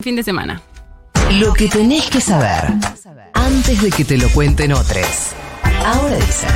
fin de semana. Lo que tenés que saber antes de que te lo cuenten otros. Ahora dice.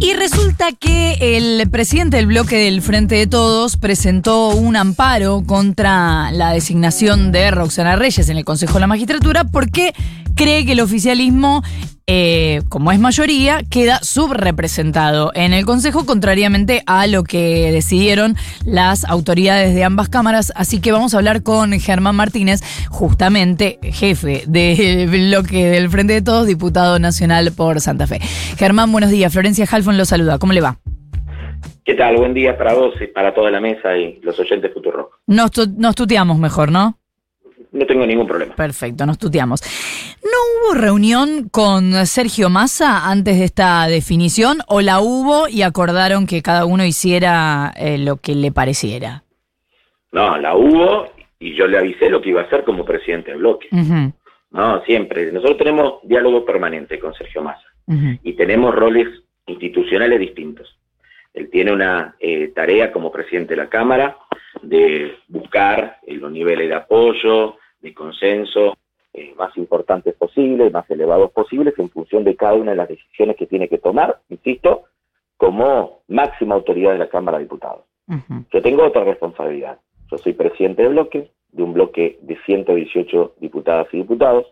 Y resulta que el presidente del bloque del Frente de Todos presentó un amparo contra la designación de Roxana Reyes en el Consejo de la Magistratura porque cree que el oficialismo, eh, como es mayoría, queda subrepresentado en el Consejo, contrariamente a lo que decidieron las autoridades de ambas cámaras. Así que vamos a hablar con Germán Martínez, justamente jefe del bloque del Frente de Todos, diputado nacional por Santa Fe. Germán, buenos días. Florencia Halfon lo saluda. ¿Cómo le va? ¿Qué tal? Buen día para vos y para toda la mesa y los oyentes Futuro. Nos, nos tuteamos mejor, ¿no? No tengo ningún problema. Perfecto, nos tuteamos. ¿No hubo reunión con Sergio Massa antes de esta definición o la hubo y acordaron que cada uno hiciera eh, lo que le pareciera? No, la hubo y yo le avisé lo que iba a hacer como presidente del bloque. No, siempre. Nosotros tenemos diálogo permanente con Sergio Massa y tenemos roles institucionales distintos. Él tiene una eh, tarea como presidente de la Cámara de buscar los niveles de apoyo, de consenso eh, más importantes posibles, más elevados posibles, en función de cada una de las decisiones que tiene que tomar, insisto, como máxima autoridad de la Cámara de Diputados. Yo tengo otra responsabilidad. Yo soy presidente de bloque, de un bloque de 118 diputadas y diputados,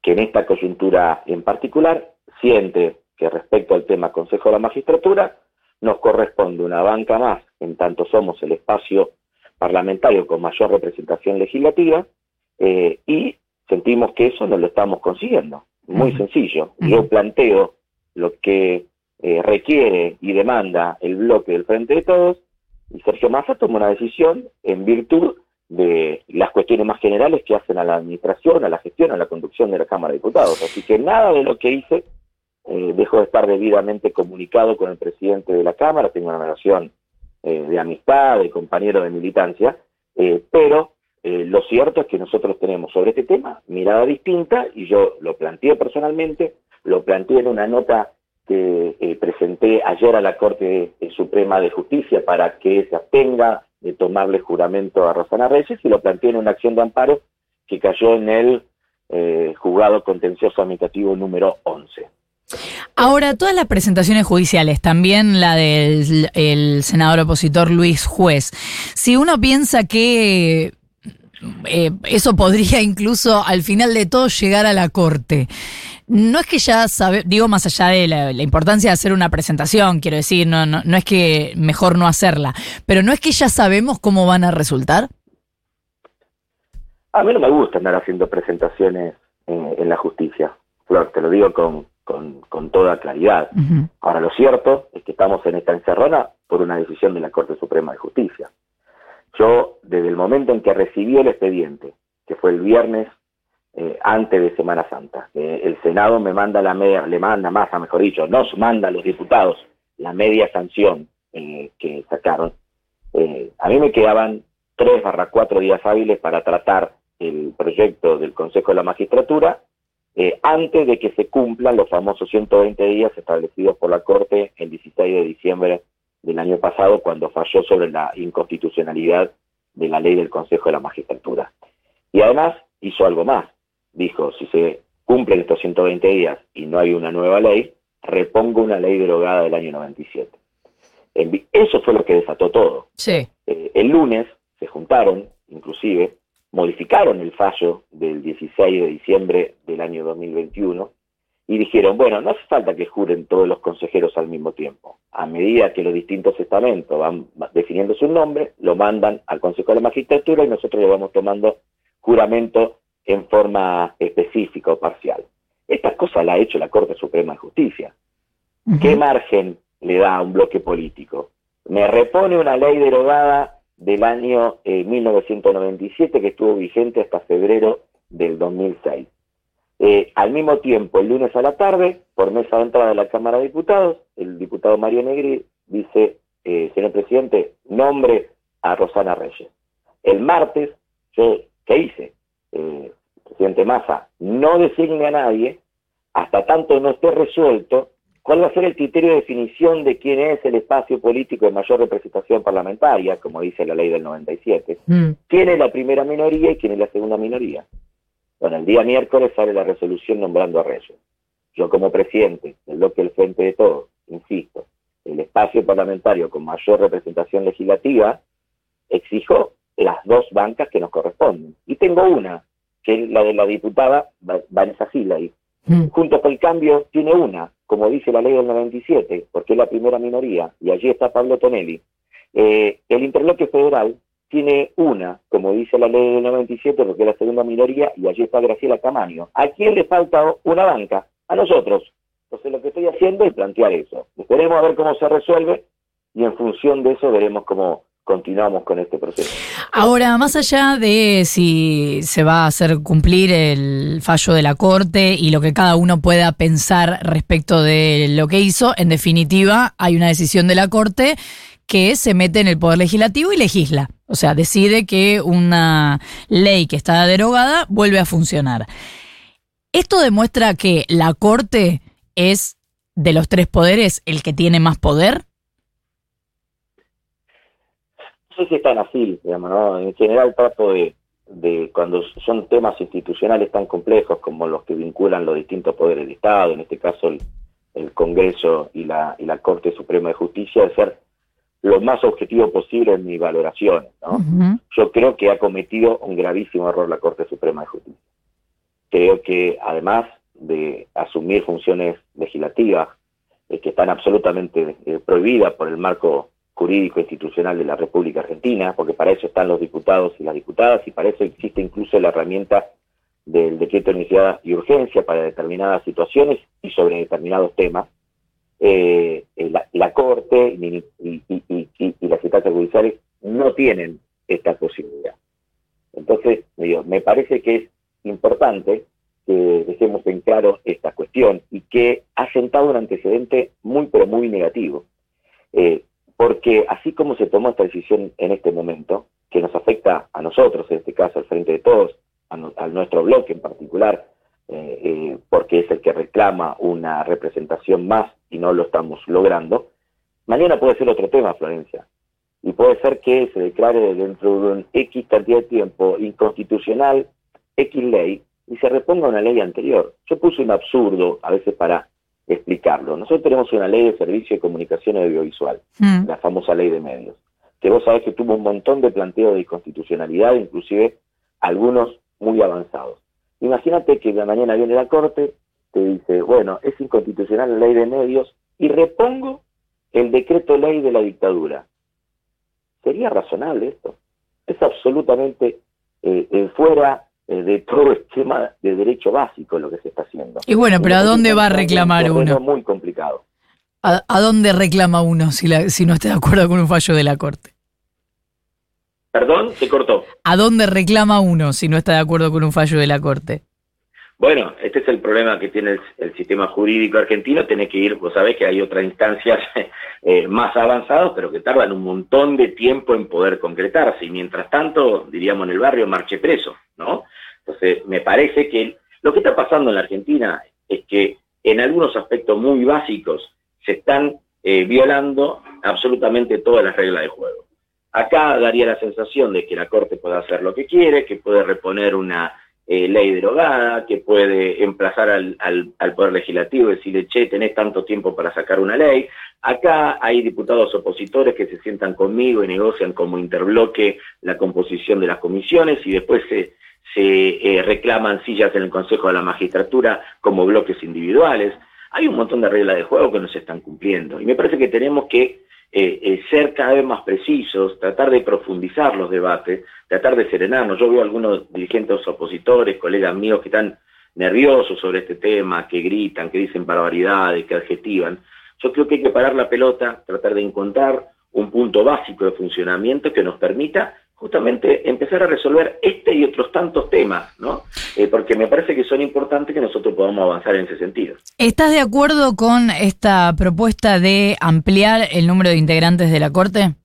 que en esta coyuntura en particular siente que respecto al tema Consejo de la Magistratura nos corresponde una banca más, en tanto somos el espacio parlamentario con mayor representación legislativa, eh, y sentimos que eso no lo estamos consiguiendo. Muy sencillo. Yo planteo lo que eh, requiere y demanda el bloque del Frente de Todos y Sergio Massa toma una decisión en virtud de las cuestiones más generales que hacen a la administración, a la gestión, a la conducción de la Cámara de Diputados. Así que nada de lo que hice eh, dejó de estar debidamente comunicado con el presidente de la Cámara, tengo una relación de amistad, de compañero de militancia, pero eh, lo cierto es que nosotros tenemos sobre este tema mirada distinta y yo lo planteé personalmente, lo planteé en una nota que eh, presenté ayer a la Corte Suprema de Justicia para que se abstenga de tomarle juramento a Rosana Reyes y lo planteé en una acción de amparo que cayó en el eh, juzgado contencioso administrativo número 11. Ahora, todas las presentaciones judiciales, también la del senador opositor Luis Juez, si uno piensa que eh, eso podría incluso al final de todo llegar a la corte. No es que ya sabe, digo más allá de la, importancia de hacer una presentación, quiero decir, no, no, no es que mejor no hacerla, pero no es que ya sabemos cómo van a resultar. A mí no me gusta andar haciendo presentaciones en, la justicia, Flor, te lo digo con, con, toda claridad. Ahora, lo cierto es que estamos en esta encerrona por una decisión de la Corte Suprema de Justicia. Yo, desde el momento en que recibí el expediente, que fue el viernes eh, antes de Semana Santa, el Senado me manda la media, le manda más, mejor dicho, nos manda a los diputados la media sanción eh, que sacaron. Eh, a mí me quedaban tres barra cuatro días hábiles para tratar el proyecto del Consejo de la Magistratura antes de que se cumplan los famosos 120 días establecidos por la Corte el 16 de diciembre del año pasado cuando falló sobre la inconstitucionalidad de la ley del Consejo de la Magistratura. Y además hizo algo más. Dijo, si se cumplen estos 120 días y no hay una nueva ley, repongo una ley derogada del año 97. Eso fue lo que desató todo. Sí. Eh, el lunes se juntaron, inclusive, modificaron el fallo del 16 de diciembre del año 2021 y dijeron, bueno, no hace falta que juren todos los consejeros al mismo tiempo. A medida que los distintos estamentos van definiendo su nombre, lo mandan al Consejo de la Magistratura y nosotros le vamos tomando juramento en forma específica o parcial. Esta cosa la ha hecho la Corte Suprema de Justicia. ¿Qué margen le da a un bloque político? Me repone una ley derogada del año 1997 eh, que estuvo vigente hasta febrero del 2006 eh, al mismo tiempo, el lunes a la tarde, por mesa de entrada de la Cámara de Diputados, el diputado Mario Negri dice, eh, señor presidente, nombre a Rosana Reyes. El martes, yo, ¿qué hice? Eh, presidente Massa, no designe a nadie hasta tanto no esté resuelto ¿Cuál va a ser el criterio de definición de quién es el espacio político de mayor representación parlamentaria, como dice la ley del 97? Mm. ¿Quién es la primera minoría y quién es la segunda minoría? Bueno, el día miércoles sale la resolución nombrando a Reyes. Yo como presidente del bloque del Frente de Todos, insisto, el espacio parlamentario con mayor representación legislativa, exijo las dos bancas que nos corresponden. Y tengo una, que es la de la diputada Vanessa Hillary. Mm. Junto con el cambio tiene una, como dice la ley del 97, porque es la primera minoría, y allí está Pablo Tonelli. Eh, el interbloque federal tiene una, como dice la ley del 97, porque es la segunda minoría, y allí está Graciela Camaño. ¿A quién le falta una banca? A nosotros. Entonces lo que estoy haciendo es plantear eso. Esperemos a ver cómo se resuelve y en función de eso veremos cómo continuamos con este proceso. Ahora, más allá de si se va a hacer cumplir el fallo de la Corte y lo que cada uno pueda pensar respecto de lo que hizo, en definitiva hay una decisión de la Corte que se mete en el Poder Legislativo y legisla. O sea, decide que una ley que está derogada vuelve a funcionar. Esto demuestra que la Corte es de los tres poderes el que tiene más poder? No sé si es tan así, digamos, ¿no? En general trato de, cuando son temas institucionales tan complejos como los que vinculan los distintos poderes de Estado, en este caso el, Congreso y la, y la Corte Suprema de Justicia, de ser lo más objetivo posible en mi valoración. ¿no? Yo creo que ha cometido un gravísimo error la Corte Suprema de Justicia. Creo que además de asumir funciones legislativas eh, que están absolutamente eh, prohibidas por el marco jurídico institucional de la República Argentina, porque para eso están los diputados y las diputadas y para eso existe incluso la herramienta del decreto de necesidad y urgencia para determinadas situaciones y sobre determinados temas. Eh, la, Corte y, las instancias judiciales no tienen esta posibilidad. Entonces, me parece que es importante que dejemos en claro esta cuestión y que ha sentado un antecedente muy, pero muy negativo. Eh, porque así como se tomó esta decisión en este momento, que nos afecta a nosotros, en este caso al frente de todos, a, nuestro bloque en particular, eh, eh, porque es el que reclama una representación más y no lo estamos logrando, mañana puede ser otro tema, Florencia. Y puede ser que se declare dentro de un X cantidad de tiempo inconstitucional X ley y se reponga una ley anterior. Yo puse un absurdo a veces para explicarlo. Nosotros tenemos una ley de servicio de comunicación audiovisual, mm. la famosa ley de medios, que vos sabés que tuvo un montón de planteos de inconstitucionalidad, inclusive algunos muy avanzados. Imagínate que la mañana viene la Corte, te dice, bueno, es inconstitucional la ley de medios y repongo el decreto ley de la dictadura. ¿Sería razonable esto? Es absolutamente eh, eh, fuera eh, de todo esquema de derecho básico lo que se está haciendo. Y bueno, pero ¿a dónde va a reclamar uno? muy complicado. ¿A, dónde reclama uno si, si no está de acuerdo con un fallo de la Corte? Perdón, se cortó. ¿A dónde reclama uno si no está de acuerdo con un fallo de la Corte? Bueno, este es el problema que tiene el, sistema jurídico argentino, tiene que ir, vos sabés que hay otras instancias eh, más avanzadas, pero que tardan un montón de tiempo en poder concretarse, y mientras tanto, diríamos en el barrio, marche preso, ¿no? Entonces, me parece que lo que está pasando en la Argentina es que en algunos aspectos muy básicos se están eh, violando absolutamente todas las reglas de juego. Acá daría la sensación de que la Corte puede hacer lo que quiere, que puede reponer una eh, ley derogada, que puede emplazar al, al, Poder Legislativo y decirle, che, tenés tanto tiempo para sacar una ley. Acá hay diputados opositores que se sientan conmigo y negocian como interbloque la composición de las comisiones y después se, se eh, reclaman sillas en el Consejo de la Magistratura como bloques individuales. Hay un montón de reglas de juego que no se están cumpliendo y me parece que tenemos que eh, eh, ser cada vez más precisos, tratar de profundizar los debates, tratar de serenarnos. Yo veo algunos dirigentes opositores, colegas míos que están nerviosos sobre este tema, que gritan, que dicen barbaridades, que adjetivan. Yo creo que hay que parar la pelota, tratar de encontrar un punto básico de funcionamiento que nos permita justamente empezar a resolver este y otros tantos temas, ¿no? Eh, porque me parece que son importantes que nosotros podamos avanzar en ese sentido. ¿Estás de acuerdo con esta propuesta de ampliar el número de integrantes de la Corte?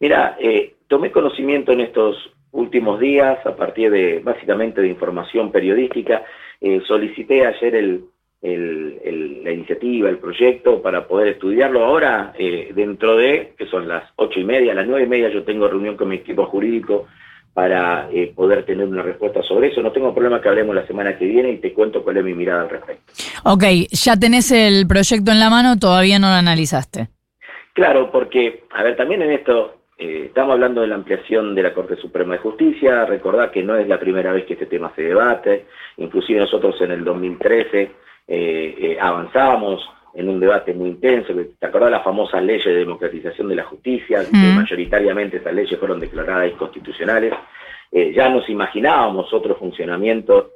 Mira, eh, tomé conocimiento en estos últimos días a partir de básicamente de información periodística. Eh, solicité ayer el, la iniciativa, el proyecto, para poder estudiarlo ahora, eh, dentro de, que son las ocho y media, las nueve y media, yo tengo reunión con mi equipo jurídico para eh, poder tener una respuesta sobre eso. No tengo problema que hablemos la semana que viene y te cuento cuál es mi mirada al respecto. Ok, ya tenés el proyecto en la mano, todavía no lo analizaste. Claro, porque, a ver, también en esto eh, estamos hablando de la ampliación de la Corte Suprema de Justicia, recordad que no es la primera vez que este tema se debate, inclusive nosotros en el 2013 eh, eh, avanzábamos en un debate muy intenso, ¿te acordás las famosas leyes de democratización de la justicia? Que mayoritariamente esas leyes fueron declaradas inconstitucionales. ya nos imaginábamos otro funcionamiento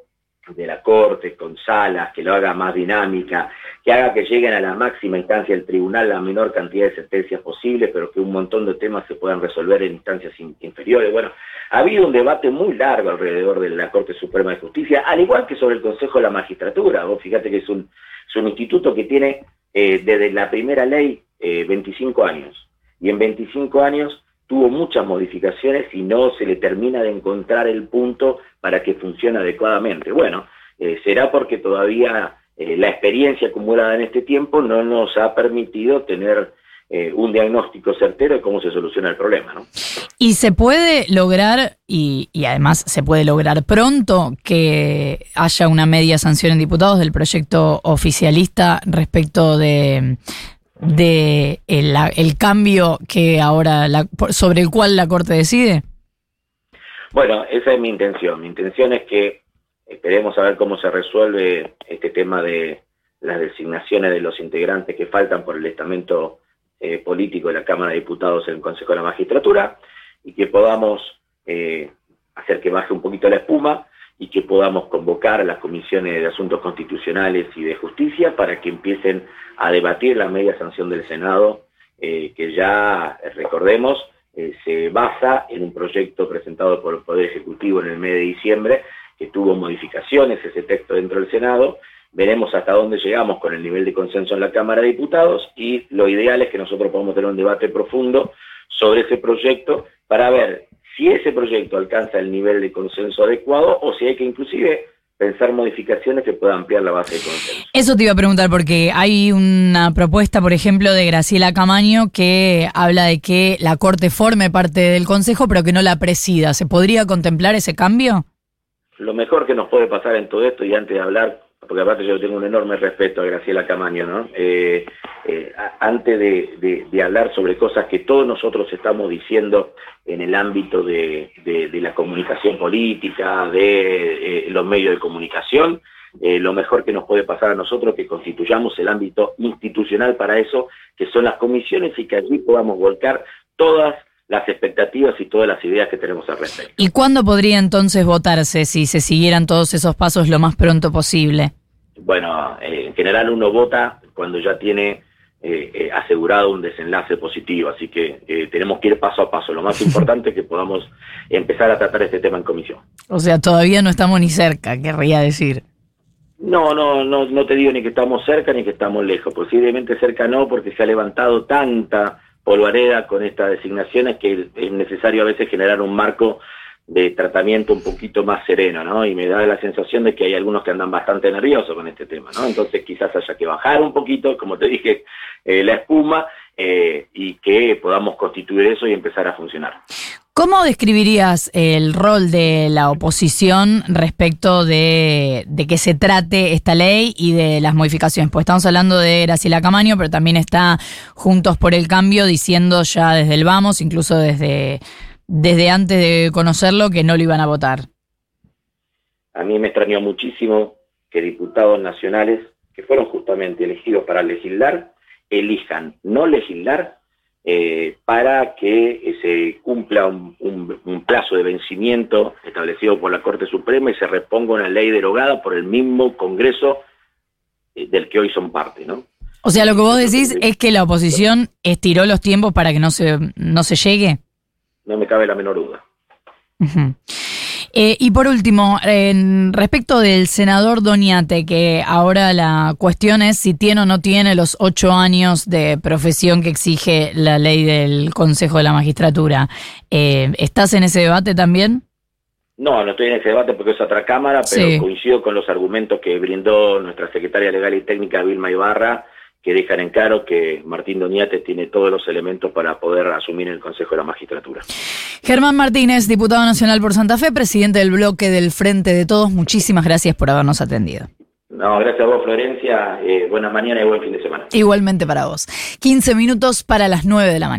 de la Corte, con salas, que lo haga más dinámica, que haga que lleguen a la máxima instancia del tribunal la menor cantidad de sentencias posible, pero que un montón de temas se puedan resolver en instancias inferiores. Bueno, ha habido un debate muy largo alrededor de la Corte Suprema de Justicia, al igual que sobre el Consejo de la Magistratura. Vos fíjate que es un, instituto que tiene eh, desde la primera ley 25 eh, años, y en 25 años tuvo muchas modificaciones y no se le termina de encontrar el punto para que funcione adecuadamente. Bueno, eh, será porque todavía eh, la experiencia acumulada en este tiempo no nos ha permitido tener eh, un diagnóstico certero de cómo se soluciona el problema. ¿no? Y se puede lograr, y, y, además se puede lograr pronto, que haya una media sanción en diputados del proyecto oficialista respecto de de el, cambio que ahora sobre el cual la Corte decide? Bueno, esa es mi intención. Mi intención es que esperemos a ver cómo se resuelve este tema de las designaciones de los integrantes que faltan por el estamento eh, político de la Cámara de Diputados en el Consejo de la Magistratura y que podamos eh, hacer que baje un poquito la espuma y que podamos convocar a las comisiones de asuntos constitucionales y de justicia para que empiecen a debatir la media sanción del Senado, eh, que ya, recordemos, eh, se basa en un proyecto presentado por el Poder Ejecutivo en el mes de diciembre, que tuvo modificaciones ese texto dentro del Senado. Veremos hasta dónde llegamos con el nivel de consenso en la Cámara de Diputados y lo ideal es que nosotros podamos tener un debate profundo sobre ese proyecto para ver si ese proyecto alcanza el nivel de consenso adecuado o si hay que inclusive pensar modificaciones que puedan ampliar la base de consenso. Eso te iba a preguntar porque hay una propuesta, por ejemplo, de Graciela Camaño que habla de que la Corte forme parte del Consejo pero que no la presida. ¿Se podría contemplar ese cambio? Lo mejor que nos puede pasar en todo esto, y antes de hablar porque aparte yo tengo un enorme respeto a Graciela Camaño, ¿no? Eh, eh, antes de, hablar sobre cosas que todos nosotros estamos diciendo en el ámbito de, la comunicación política, de eh, los medios de comunicación, lo mejor que nos puede pasar a nosotros que constituyamos el ámbito institucional para eso, que son las comisiones y que allí podamos volcar todas las expectativas y todas las ideas que tenemos al respecto. ¿Y cuándo podría entonces votarse si se siguieran todos esos pasos lo más pronto posible? Bueno, eh, en general uno vota cuando ya tiene eh, eh, asegurado un desenlace positivo, así que tenemos que ir paso a paso. Lo más importante es que podamos empezar a tratar este tema en comisión. O sea, todavía no estamos ni cerca, querría decir. No, no, no, no te digo ni que estamos cerca ni que estamos lejos. Posiblemente cerca no, porque se ha levantado tanta polvareda con estas designaciones que es necesario a veces generar un marco de tratamiento un poquito más sereno, ¿no? Y me da la sensación de que hay algunos que andan bastante nerviosos con este tema, ¿no? Entonces quizás haya que bajar un poquito, como te dije, eh, la espuma eh, y que podamos constituir eso y empezar a funcionar. ¿Cómo describirías el rol de la oposición respecto de, de, que se trate esta ley y de las modificaciones? Pues estamos hablando de Graciela Camaño, pero también está Juntos por el Cambio diciendo ya desde el vamos, incluso desde desde antes de conocerlo que no lo iban a votar? A mí me extrañó muchísimo que diputados nacionales que fueron justamente elegidos para legislar, elijan no legislar eh, para que se cumpla un, plazo de vencimiento establecido por la Corte Suprema y se reponga una ley derogada por el mismo Congreso eh, del que hoy son parte, ¿no? O sea, lo que vos decís es que la oposición estiró los tiempos para que no se, no se llegue no me cabe la menor duda. Eh, y por último, respecto del senador Doñate, que ahora la cuestión es si tiene o no tiene los ocho años de profesión que exige la ley del Consejo de la Magistratura. Eh, ¿Estás en ese debate también? No, no estoy en ese debate porque es otra Cámara, pero coincido con los argumentos que brindó nuestra secretaria legal y técnica Vilma Ibarra, que dejan en claro que Martín Doñate tiene todos los elementos para poder asumir el Consejo de la Magistratura. Germán Martínez, diputado nacional por Santa Fe, presidente del bloque del Frente de Todos, muchísimas gracias por habernos atendido. No, gracias a vos, Florencia. Eh, buenas mañanas y buen fin de semana. Igualmente para vos. 15 minutos para las 9 de la mañana.